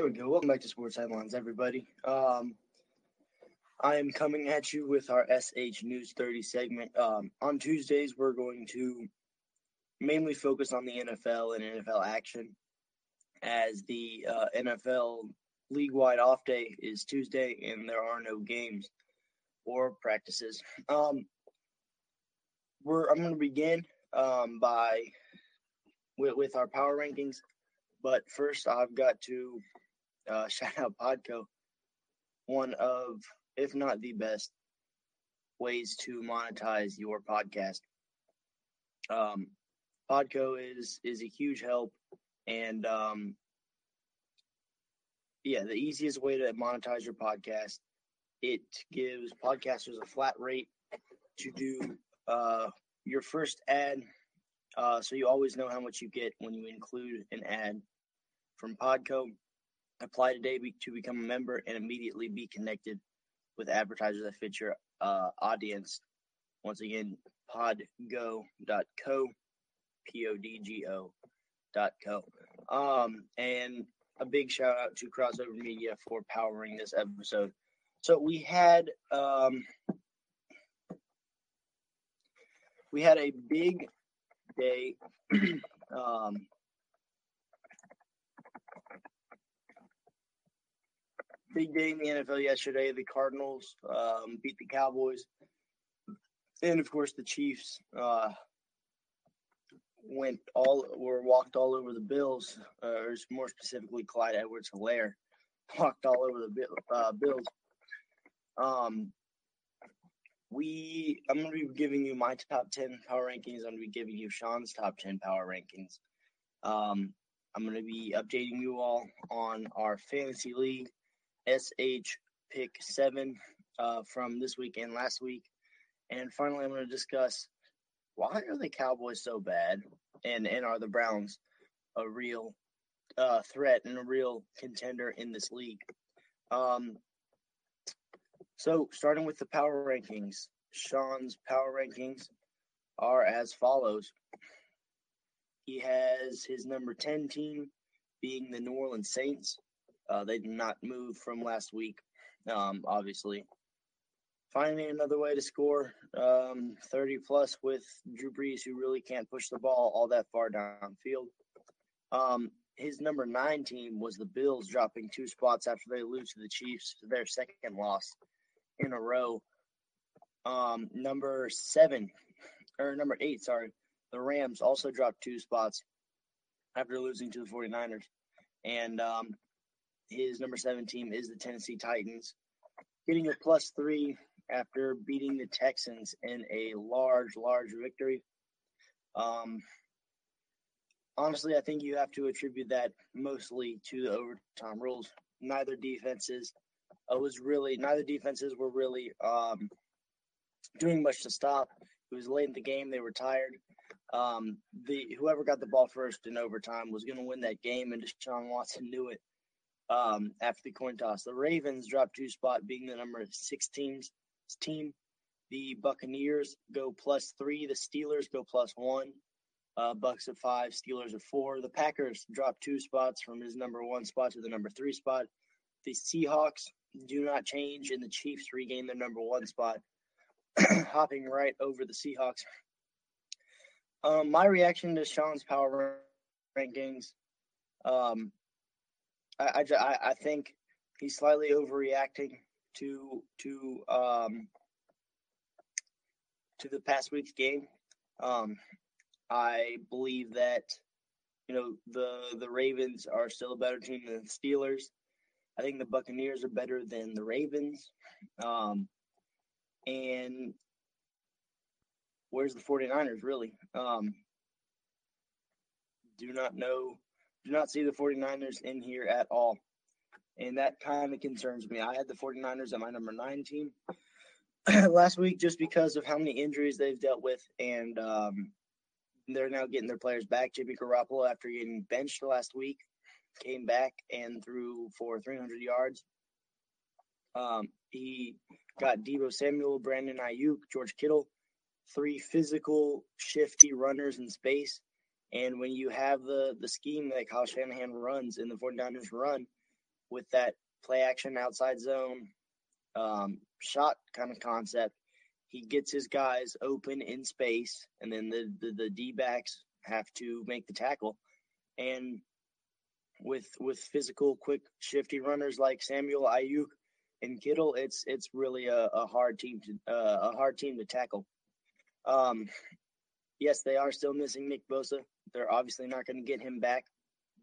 There we go. Welcome back to Sports Headlines, everybody. Um, I am coming at you with our SH News 30 segment. Um, on Tuesdays, we're going to mainly focus on the NFL and NFL action, as the uh, NFL league wide off day is Tuesday and there are no games or practices. Um, we're I'm going to begin um, by with, with our power rankings, but first I've got to uh, shout out Podgo, one of, if not the best, ways to monetize your podcast. Um, Podgo is is a huge help, and um, yeah, the easiest way to monetize your podcast. It gives podcasters a flat rate to do uh, your first ad, uh, so you always know how much you get when you include an ad from Podgo. Apply today to become a member and immediately be connected with advertisers that fit your uh, audience. Once again, podgo.co, P O D G O dot co. Um, and a big shout out to Crossover Media for powering this episode. So we had um, we had a big day um, big day in the NFL yesterday. The Cardinals um, beat the Cowboys, and of course the Chiefs uh, went all were walked all over the Bills, uh, or more specifically Clyde Edwards-Helaire walked all over the uh, Bills. Um, we I'm going to be giving you my top ten power rankings. I'm to be giving you Sean's top ten power rankings. Um, I'm going to be updating you all on our fantasy league SH pick seven uh, from this week and last week. And finally, I'm going to discuss why are the Cowboys so bad, and and are the Browns a real uh, threat and a real contender in this league? Um, so starting with the power rankings, Sean's power rankings are as follows. He has his number 10 team being the New Orleans Saints. Uh, they did not move from last week, um, obviously. Finding another way to score um, 30 plus with Drew Brees, who really can't push the ball all that far downfield. Um, his number nine team was the Bills, dropping two spots after they lose to the Chiefs, their second loss in a row. Um, number seven, or number eight, sorry, the Rams also dropped two spots after losing to the 49ers. And um, his number seven team is the Tennessee Titans, getting a plus three after beating the Texans in a large, large victory. Um, honestly, I think you have to attribute that mostly to the overtime rules. Neither defenses uh, was really neither defenses were really um, doing much to stop. It was late in the game; they were tired. Um, the whoever got the ball first in overtime was going to win that game, and Deshaun Watson knew it um, after the coin toss. The Ravens dropped two spot, being the number six teams team. The Buccaneers go plus three. The Steelers go plus one. Uh, Bucks at five. Steelers at four. The Packers drop two spots from his number one spot to the number three spot. The Seahawks do not change, and the Chiefs regain their number one spot, hopping right over the Seahawks. Um, my reaction to Sean's power rankings, um, I, I, I think he's slightly overreacting to to um, to the past week's game. Um, I believe that you know the the Ravens are still a better team than the Steelers. I think the Buccaneers are better than the Ravens. Um, and where's the 49ers really? Um, do not know, do not see the 49ers in here at all. And that kind of concerns me. I had the 49ers at my number nine team last week just because of how many injuries they've dealt with. And um, they're now getting their players back. Jimmy Garoppolo, after getting benched last week, came back and threw for 300 yards. Um, he got Deebo Samuel, Brandon Aiyuk, George Kittle, three physical, shifty runners in space. And when you have the the scheme that Kyle Shanahan runs and the 49ers run, with that play action outside zone um, shot kind of concept. He gets his guys open in space, and then the the, the D backs have to make the tackle. And with with physical, quick, shifty runners like Samuel Aiyuk and Kittle, it's it's really a, a hard team to uh, a hard team to tackle. Um, yes, they are still missing Nick Bosa. They're obviously not going to get him back,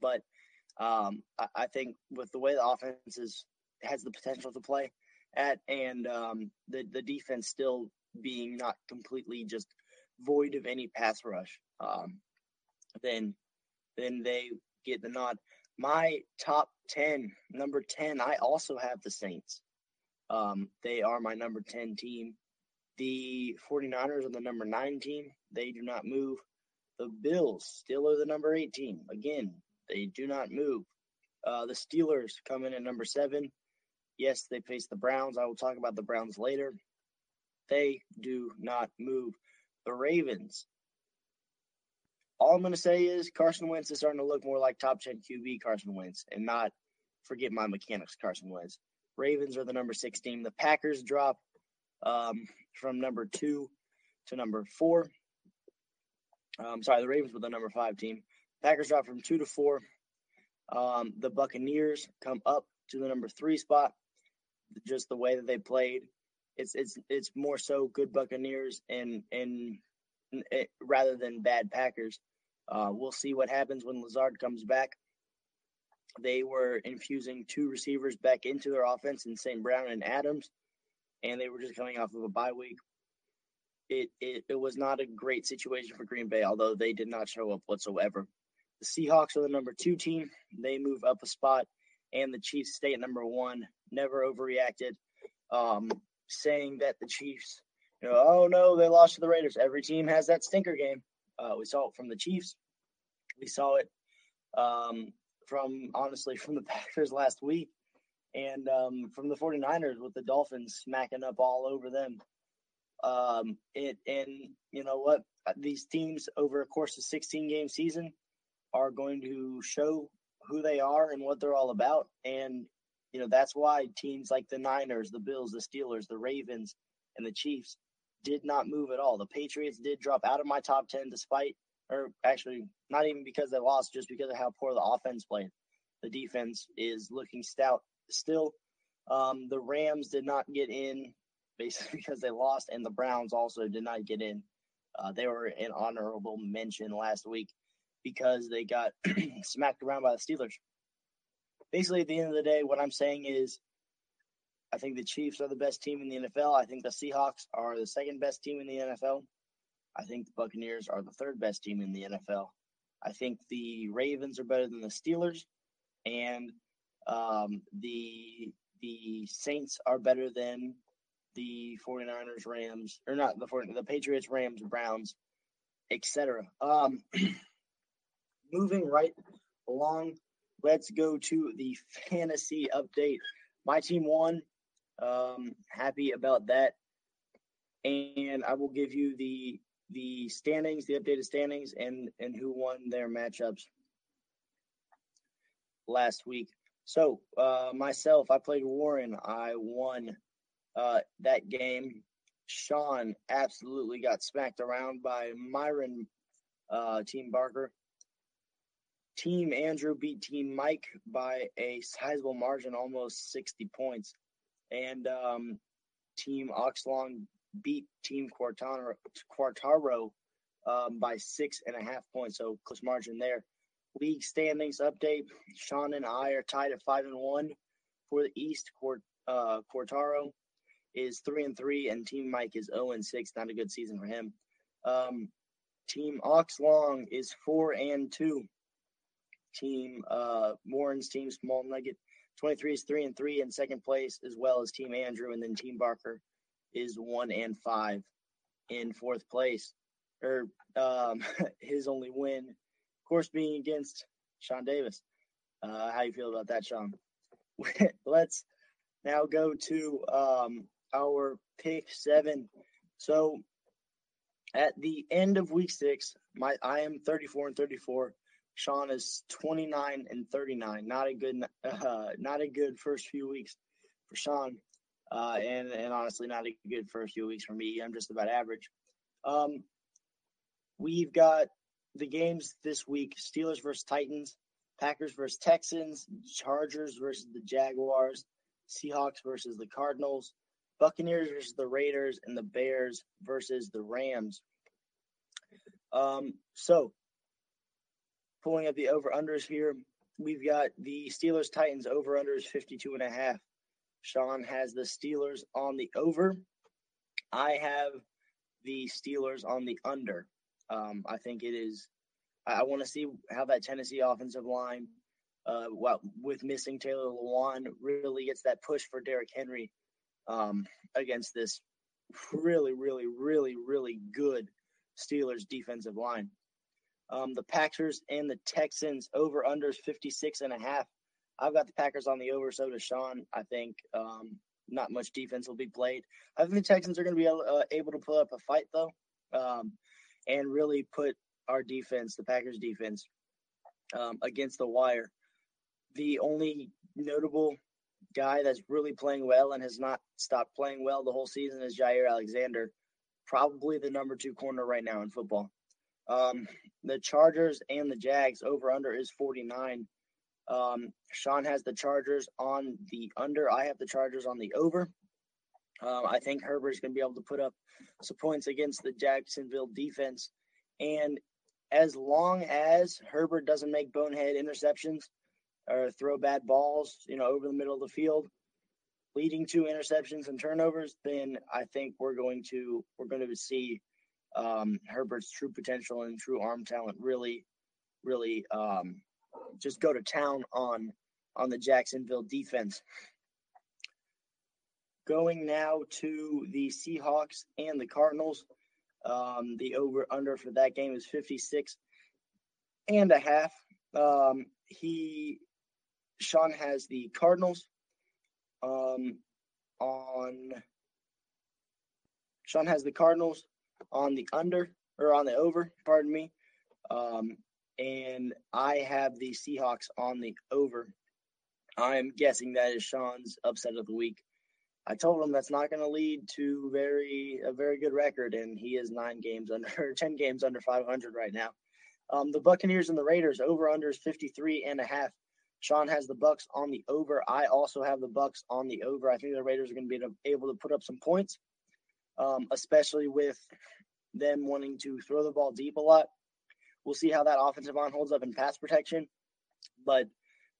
but um, I, I, think with the way the offense is, has the potential to play at, and um, the the defense still being not completely just void of any pass rush, um, then then they get the nod. My top ten, number ten, I also have the Saints. Um, they are my number ten team. The 49ers are the number nine team. They do not move. The Bills still are the number eight team. Again, they do not move. Uh, the Steelers come in at number seven. Yes, they face the Browns. I will talk about the Browns later. They do not move. The Ravens. All I'm going to say is Carson Wentz is starting to look more like top 10 QB Carson Wentz and not forget my mechanics Carson Wentz. Ravens are the number six team. The Packers drop um, from number two to number four. Um, sorry, the Ravens were the number five team. Packers drop from two to four. Um, the Buccaneers come up to the number three spot. Just the way that they played, it's it's it's more so good Buccaneers and and, and it, eh, rather than bad Packers. Uh, we'll see what happens when Lazard comes back. They were infusing two receivers back into their offense in St. Brown and Adams, and they were just coming off of a bye week it, it, it was not a great situation for Green Bay, although they did not show up whatsoever. The Seahawks are the number two team. They move up a spot, and the Chiefs stay at number one. Never overreacted, um, saying that the Chiefs, you know, oh no, they lost to the Raiders. Every team has that stinker game. Uh, we saw it from the Chiefs. We saw it um, from, honestly, from the Packers last week and um, from the 49ers with the Dolphins smacking up all over them. Um, it and you know what? These teams over a course of 16 game season are going to show who they are and what they're all about. And you know that's why teams like the Niners, the Bills, the Steelers, the Ravens, and the Chiefs did not move at all. The Patriots did drop out of my top 10 despite, or actually not even because they lost, just because of how poor the offense played. The defense is looking stout still. Um, the Rams did not get in basically because they lost, and the Browns also did not get in. Uh, they were an honorable mention last week because they got smacked around by the Steelers. Basically, at the end of the day, what I'm saying is I think the Chiefs are the best team in the NFL. I think the Seahawks are the second best team in the NFL. I think the Buccaneers are the third best team in the NFL. I think the Ravens are better than the Steelers, and um, the the Saints are better than the 49ers, Rams, or not the 40, the Patriots, Rams, Browns, etc. Um, moving right along, let's go to the fantasy update. My team won. Um, happy about that. And I will give you the the standings, the updated standings, and and who won their matchups last week. So uh, myself, I played Warren. I won uh, that game. Sean absolutely got smacked around by Myron uh, Team Barker. Team Andrew beat Team Mike by a sizable margin, almost 60 points. And um, Team Oxlong beat Team Quartaro, um, by six and a half points. So close margin there. League standings update. Sean and I are tied at five and one for the East. Quart, uh, Quartaro is three and three, and Team Mike is zero and six. Not a good season for him. Um, team Ox Long is four and two. Team uh, Warren's team Small Nugget twenty three is three and three in second place, as well as Team Andrew, and then Team Barker is one and five in fourth place. Or um, his only win, of course, being against Sean Davis. Uh, how you feel about that, Sean? Let's now go to um, our pick seven. So at the end of week six, my I am 34 and 34. Sean is 29 and 39. Not a good, uh, not a good first few weeks for Sean, uh, and and honestly, not a good first few weeks for me. I'm just about average. Um, we've got the games this week: Steelers versus Titans, Packers versus Texans, Chargers versus the Jaguars, Seahawks versus the Cardinals, Buccaneers versus the Raiders, and the Bears versus the Rams. Um, so pulling up the over unders here, we've got the Steelers Titans over unders 52 and a half. Sean has the Steelers on the over. I have the Steelers on the under. Um, I think it is. I, I want to see how that Tennessee offensive line, uh, well, with missing Taylor Lewan, really gets that push for Derrick Henry um, against this really, really, really, really good Steelers defensive line. Um, the Packers and the Texans over unders 56 and a half. I've got the Packers on the over, so does Sean. I think um, not much defense will be played. I think the Texans are going to be uh, able, to put up a fight, though, um, and really put our defense, the Packers defense, um, against the wire. The only notable guy that's really playing well and has not stopped playing well the whole season is Jaire Alexander, probably the number two corner right now in football. Um, the Chargers and the Jags over under is 49. Um, Sean has the Chargers on the under. I have the Chargers on the over. Um, I think Herbert's going to be able to put up some points against the Jacksonville defense. And as long as Herbert doesn't make bonehead interceptions or throw bad balls, you know, over the middle of the field, leading to interceptions and turnovers, then I think we're going to we're going to see um, Herbert's true potential and true arm talent really, really um, just go to town on on the Jacksonville defense. Going now to the Seahawks and the Cardinals. Um, the over under for that game is 56 and a half. Um, he Sean has the Cardinals um, on Sean has the Cardinals on the under or on the over, pardon me. Um, and I have the Seahawks on the over. I'm guessing that is Sean's upset of the week. I told him that's not going to lead to very a very good record, and he is nine games under, ten games under 500 right now. Um, the Buccaneers and the Raiders over under is 53 and a half. Sean has the Bucks on the over. I also have the Bucks on the over. I think the Raiders are going to be able to put up some points, um, especially with them wanting to throw the ball deep a lot. We'll see how that offensive line holds up in pass protection, but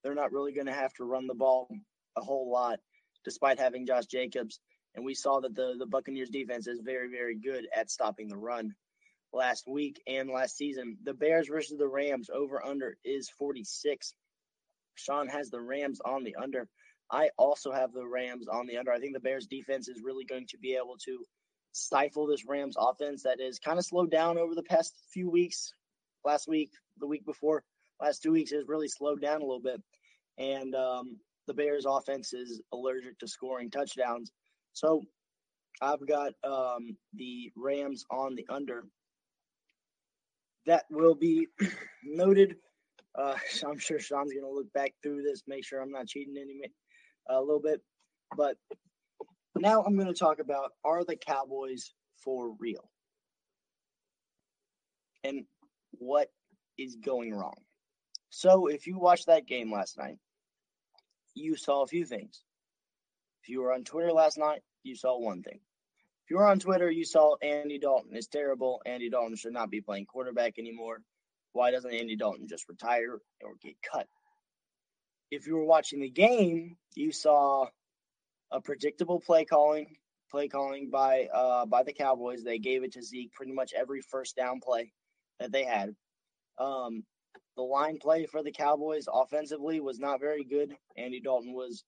they're not really going to have to run the ball a whole lot, despite having Josh Jacobs. And we saw that the the Buccaneers defense is very very good at stopping the run. Last week and last season, the Bears versus the Rams over under is 46. Sean has the Rams on the under. I also have the Rams on the under. I think the Bears defense is really going to be able to stifle this Rams offense that is kind of slowed down over the past few weeks. Last week, the week before, last two weeks has really slowed down a little bit. And um, the Bears offense is allergic to scoring touchdowns. So I've got um, the Rams on the under. That will be noted. Uh, I'm sure Sean's going to look back through this, make sure I'm not cheating any uh, a little bit. But now I'm going to talk about are the Cowboys for real? And what is going wrong? So, if you watched that game last night, you saw a few things. If you were on Twitter last night, you saw one thing. If you were on Twitter, you saw Andy Dalton is terrible. Andy Dalton should not be playing quarterback anymore. Why doesn't Andy Dalton just retire or get cut? If you were watching the game, you saw a predictable play calling, play calling by uh, by the Cowboys. They gave it to Zeke pretty much every first down play that they had. Um, the line play for the Cowboys offensively was not very good. Andy Dalton was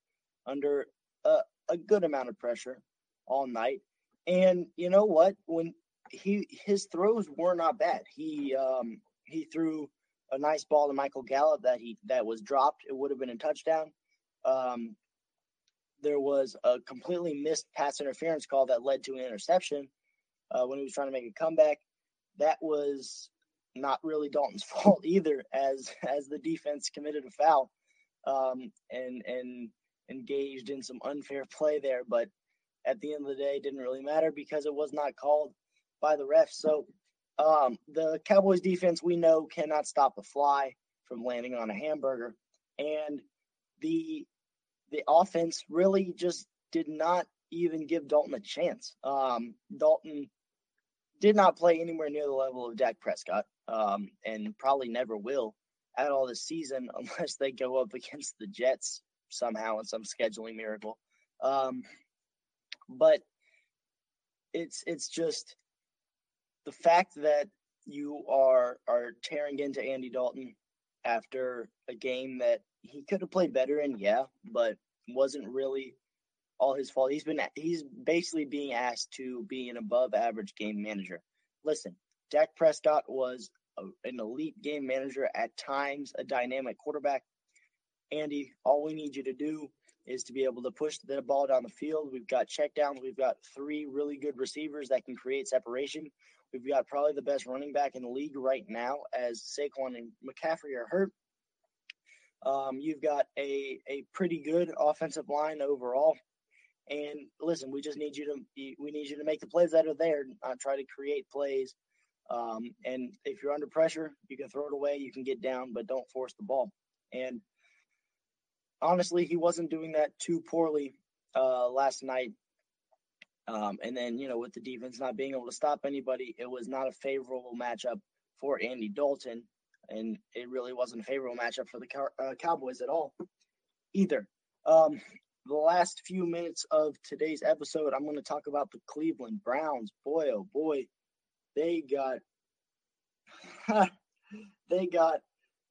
under a, a good amount of pressure all night, and you know what? When he his throws were not bad. He um, he threw a nice ball to Michael Gallup that he that was dropped. It would have been a touchdown. Um, there was a completely missed pass interference call that led to an interception uh, when he was trying to make a comeback. That was not really Dalton's fault either, as as the defense committed a foul um, and and engaged in some unfair play there. But at the end of the day, didn't really matter because it was not called by the refs. So um, the Cowboys defense we know cannot stop a fly from landing on a hamburger, and the the offense really just did not even give Dalton a chance. Um, Dalton did not play anywhere near the level of Dak Prescott, um, and probably never will at all this season unless they go up against the Jets somehow in some scheduling miracle. Um, but it's it's just the fact that you are are tearing into Andy Dalton after a game that he could have played better in, yeah, but wasn't really all his fault. He's been he's basically being asked to be an above average game manager. Listen, Dak Prescott was a, an elite game manager at times, a dynamic quarterback. Andy, all we need you to do is to be able to push the ball down the field. We've got checkdowns. We've got three really good receivers that can create separation. We've got probably the best running back in the league right now as Saquon and McCaffrey are hurt. Um, you've got a, a pretty good offensive line overall. And listen, we just need you to we need you to make the plays that are there, not try to create plays. Um, and if you're under pressure, you can throw it away, you can get down, but don't force the ball. And honestly, he wasn't doing that too poorly uh, last night. Um, and then, you know, with the defense not being able to stop anybody, it was not a favorable matchup for Andy Dalton. And it really wasn't a favorable matchup for the uh, Cowboys at all either. Um, the last few minutes of today's episode, I'm going to talk about the Cleveland Browns. Boy, oh boy, they got they got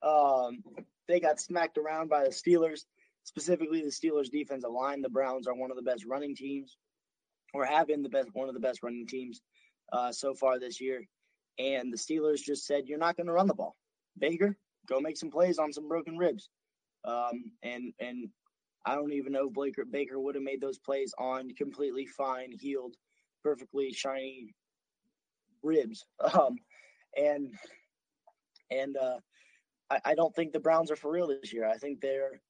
um, they got smacked around by the Steelers specifically the Steelers' defensive line. The Browns are one of the best running teams, or have been the best one of the best running teams uh, so far this year. And the Steelers just said, "You're not going to run the ball, Baker. Go make some plays on some broken ribs." Um, and and I don't even know if Baker Baker would have made those plays on completely fine, healed, perfectly shiny ribs. Um, and and uh, I, I don't think the Browns are for real this year. I think they're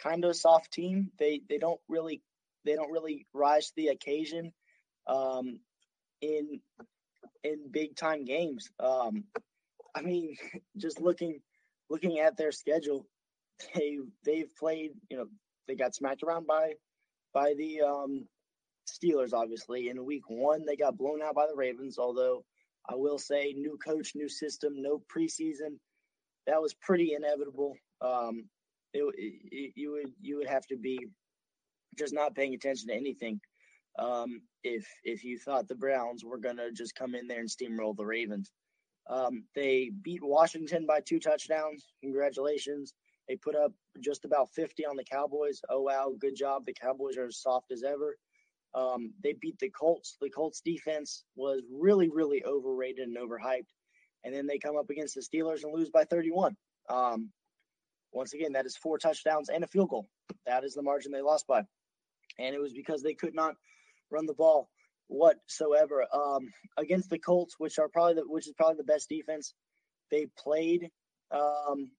kind of a soft team. They they don't really they don't really rise to the occasion um, in in big time games. Um, I mean, just looking looking at their schedule, they they've played. You know, they got smacked around by by the um, Steelers. Obviously, in week one, they got blown out by the Ravens. Although I will say, new coach, new system, no preseason. That was pretty inevitable. Um, it, it, you would you would have to be just not paying attention to anything um, if if you thought the Browns were gonna just come in there and steamroll the Ravens. Um, they beat Washington by two touchdowns. Congratulations. They put up just about 50 on the Cowboys. Oh wow, good job. The Cowboys are as soft as ever. Um, they beat the Colts. The Colts defense was really, really overrated and overhyped. And then they come up against the Steelers and lose by 31. Um, once again, that is four touchdowns and a field goal. That is the margin they lost by. And it was because they could not run the ball whatsoever. Um, against the Colts, which are probably the, which is probably the best defense they played um,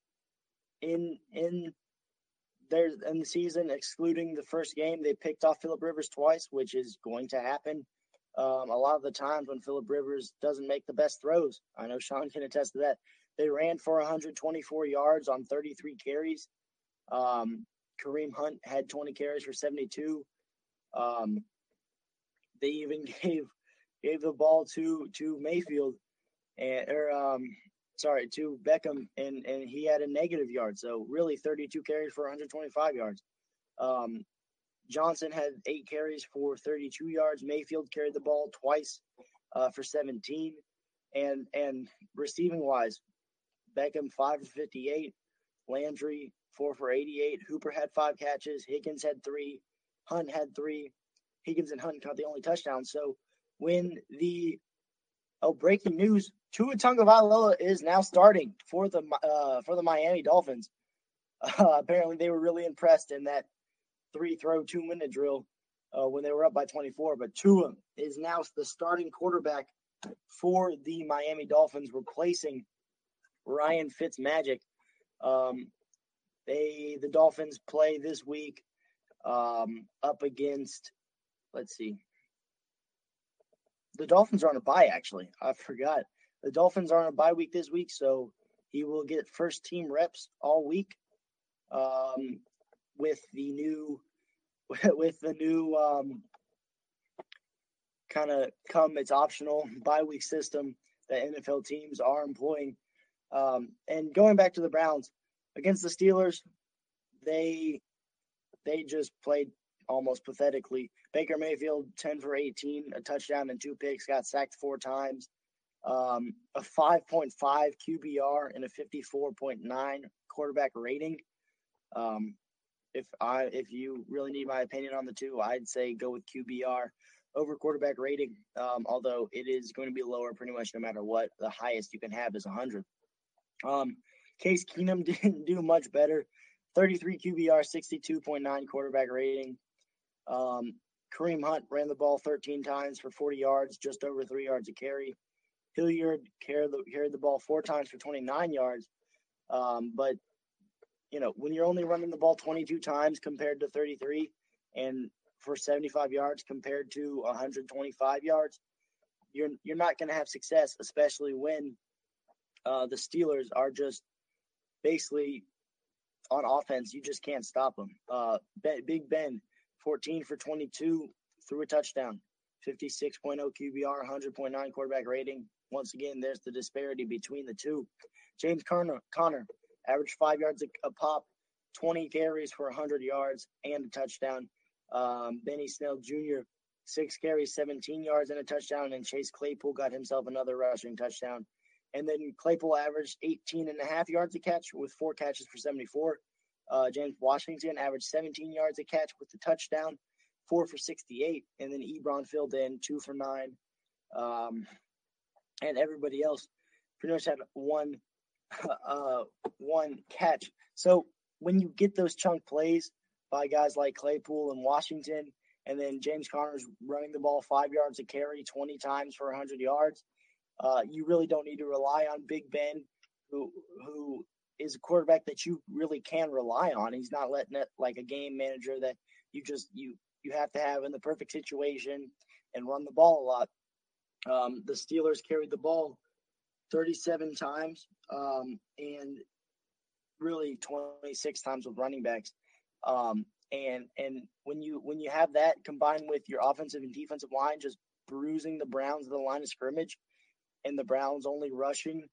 in in their in the season, excluding the first game. They picked off Philip Rivers twice, which is going to happen. Um, a lot of the times when Philip Rivers doesn't make the best throws, I know Sean can attest to that. They ran for 124 yards on 33 carries. Um, Kareem Hunt had 20 carries for 72. Um, they even gave gave the ball to to Mayfield and or um, sorry to Beckham and and he had a negative yard. So really 32 carries for 125 yards. Um, Johnson had eight carries for 32 yards. Mayfield carried the ball twice uh, for 17. And and receiving wise, Beckham five for 58, Landry four for 88. Hooper had five catches. Higgins had three. Hunt had three. Higgins and Hunt caught the only touchdown. So when the oh breaking news, Tua Tagovailoa is now starting for the uh, for the Miami Dolphins. Uh, apparently, they were really impressed in that three throw two minute drill uh, when they were up by 24. But Tua is now the starting quarterback for the Miami Dolphins, replacing Ryan Fitzmagic. Um, they the Dolphins play this week um, up against. Let's see. The Dolphins are on a bye. Actually, I forgot. The Dolphins are on a bye week this week, so he will get first team reps all week um, with the new with the new um, kind of come it's optional bye week system that NFL teams are employing. Um, and going back to the Browns against the Steelers, they they just played almost pathetically. Baker Mayfield, 10 for 18, a touchdown and two picks, got sacked four times. Um, a 5.5 QBR and a 54.9 quarterback rating. Um, if I if you really need my opinion on the two, I'd say go with QBR over quarterback rating. Um, although it is going to be lower pretty much no matter what. The highest you can have is 100. Um, Case Keenum didn't do much better. 33 QBR, 62.9 quarterback rating. Um, Kareem Hunt ran the ball 13 times for 40 yards, just over three yards a carry. Hilliard carried the, carried the ball four times for 29 yards. Um, but, you know, when you're only running the ball 22 times compared to 33 and for 75 yards compared to 125 yards, you're, you're not going to have success, especially when uh, the Steelers are just basically on offense. You just can't stop them. Uh, Big Ben, 14 for 22, threw a touchdown, 56.0 QBR, 100.9 quarterback rating. Once again, there's the disparity between the two. James Connor, Conner averaged five yards a, a pop, 20 carries for 100 yards and a touchdown. Um, Benny Snell Jr., six carries, 17 yards and a touchdown. And Chase Claypool got himself another rushing touchdown. And then Claypool averaged 18 and a half yards a catch with four catches for 74. Uh, James Washington averaged 17 yards a catch with the touchdown, four for 68. And then Ebron filled in two for nine. Um, and everybody else pretty much had one uh, one catch. So when you get those chunk plays by guys like Claypool and Washington, and then James Conner's running the ball five yards a carry 20 times for 100 yards, uh, you really don't need to rely on Big Ben, who who is a quarterback that you really can rely on. He's not letting it like a game manager that you just you you have to have in the perfect situation and run the ball a lot. Um, the Steelers carried the ball 37 times um, and really 26 times with running backs. Um, and and when you when you have that combined with your offensive and defensive line just bruising the Browns of the line of scrimmage, and the Browns only rushing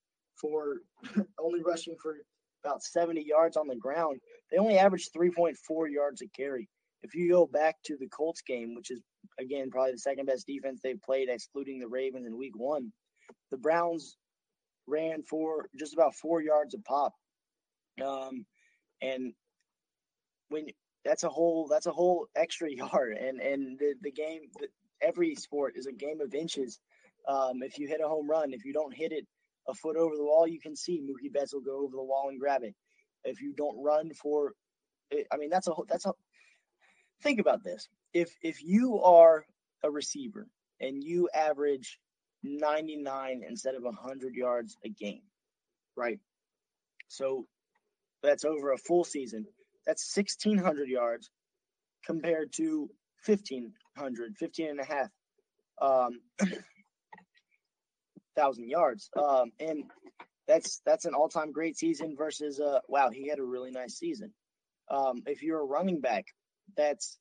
for only rushing for about 70 yards on the ground. They only averaged 3.4 yards a carry. If you go back to the Colts game, which is again probably the second best defense they've played, excluding the Ravens in Week One, the Browns ran for just about four yards a pop. Um, and when that's a whole that's a whole extra yard, and and the the game the, every sport is a game of inches. Um, if you hit a home run, if you don't hit it a foot over the wall, you can see Mookie Betts will go over the wall and grab it. If you don't run for, I mean, that's a that's a. Think about this: if if you are a receiver and you average 99 instead of 100 yards a game, right? So that's over a full season. That's 1,600 yards compared to 1,500, 15 and a half. Um, thousand yards. Um, and that's that's an all-time great season versus uh wow, he had a really nice season. Um, if you're a running back, that's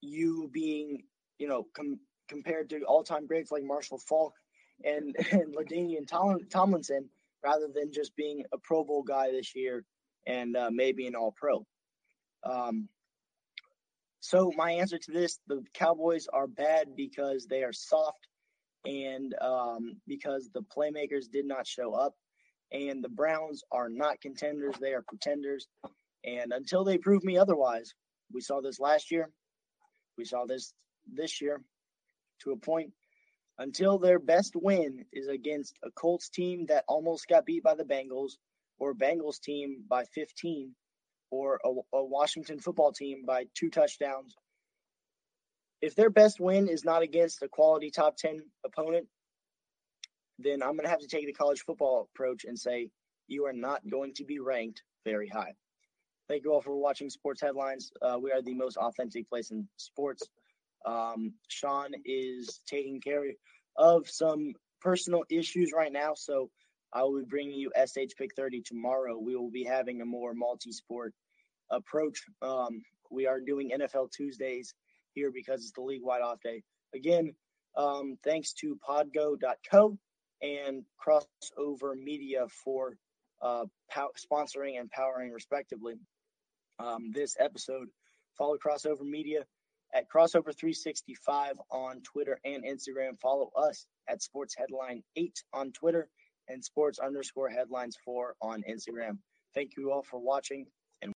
you being, you know, com- compared to all-time greats like Marshall Faulk and and LaDainian Tom- Tomlinson, rather than just being a Pro Bowl guy this year and uh, maybe an All-Pro. Um, so my answer to this: the Cowboys are bad because they are soft and um, because the playmakers did not show up. And the Browns are not contenders; they are pretenders. And until they prove me otherwise, we saw this last year. We saw this this year to a point. Until their best win is against a Colts team that almost got beat by the Bengals, or Bengals team by 15, or a, a Washington football team by two touchdowns, if their best win is not against a quality top 10 opponent, then I'm going to have to take the college football approach and say you are not going to be ranked very high. Thank you all for watching Sports Headlines. Uh, we are the most authentic place in sports. Um, Sean is taking care of some personal issues right now, so I will be bringing you SH Pick 30 tomorrow. We will be having a more multi sport approach. Um, we are doing NFL Tuesdays here because it's the league wide off day. Again, um, thanks to podgo.co and crossover media for uh, pow- sponsoring and powering respectively um, this episode. Follow crossover media at crossover 365 on Twitter and Instagram. Follow us at sports headline 8 on Twitter and sports underscore headlines 4 on Instagram. Thank you all for watching.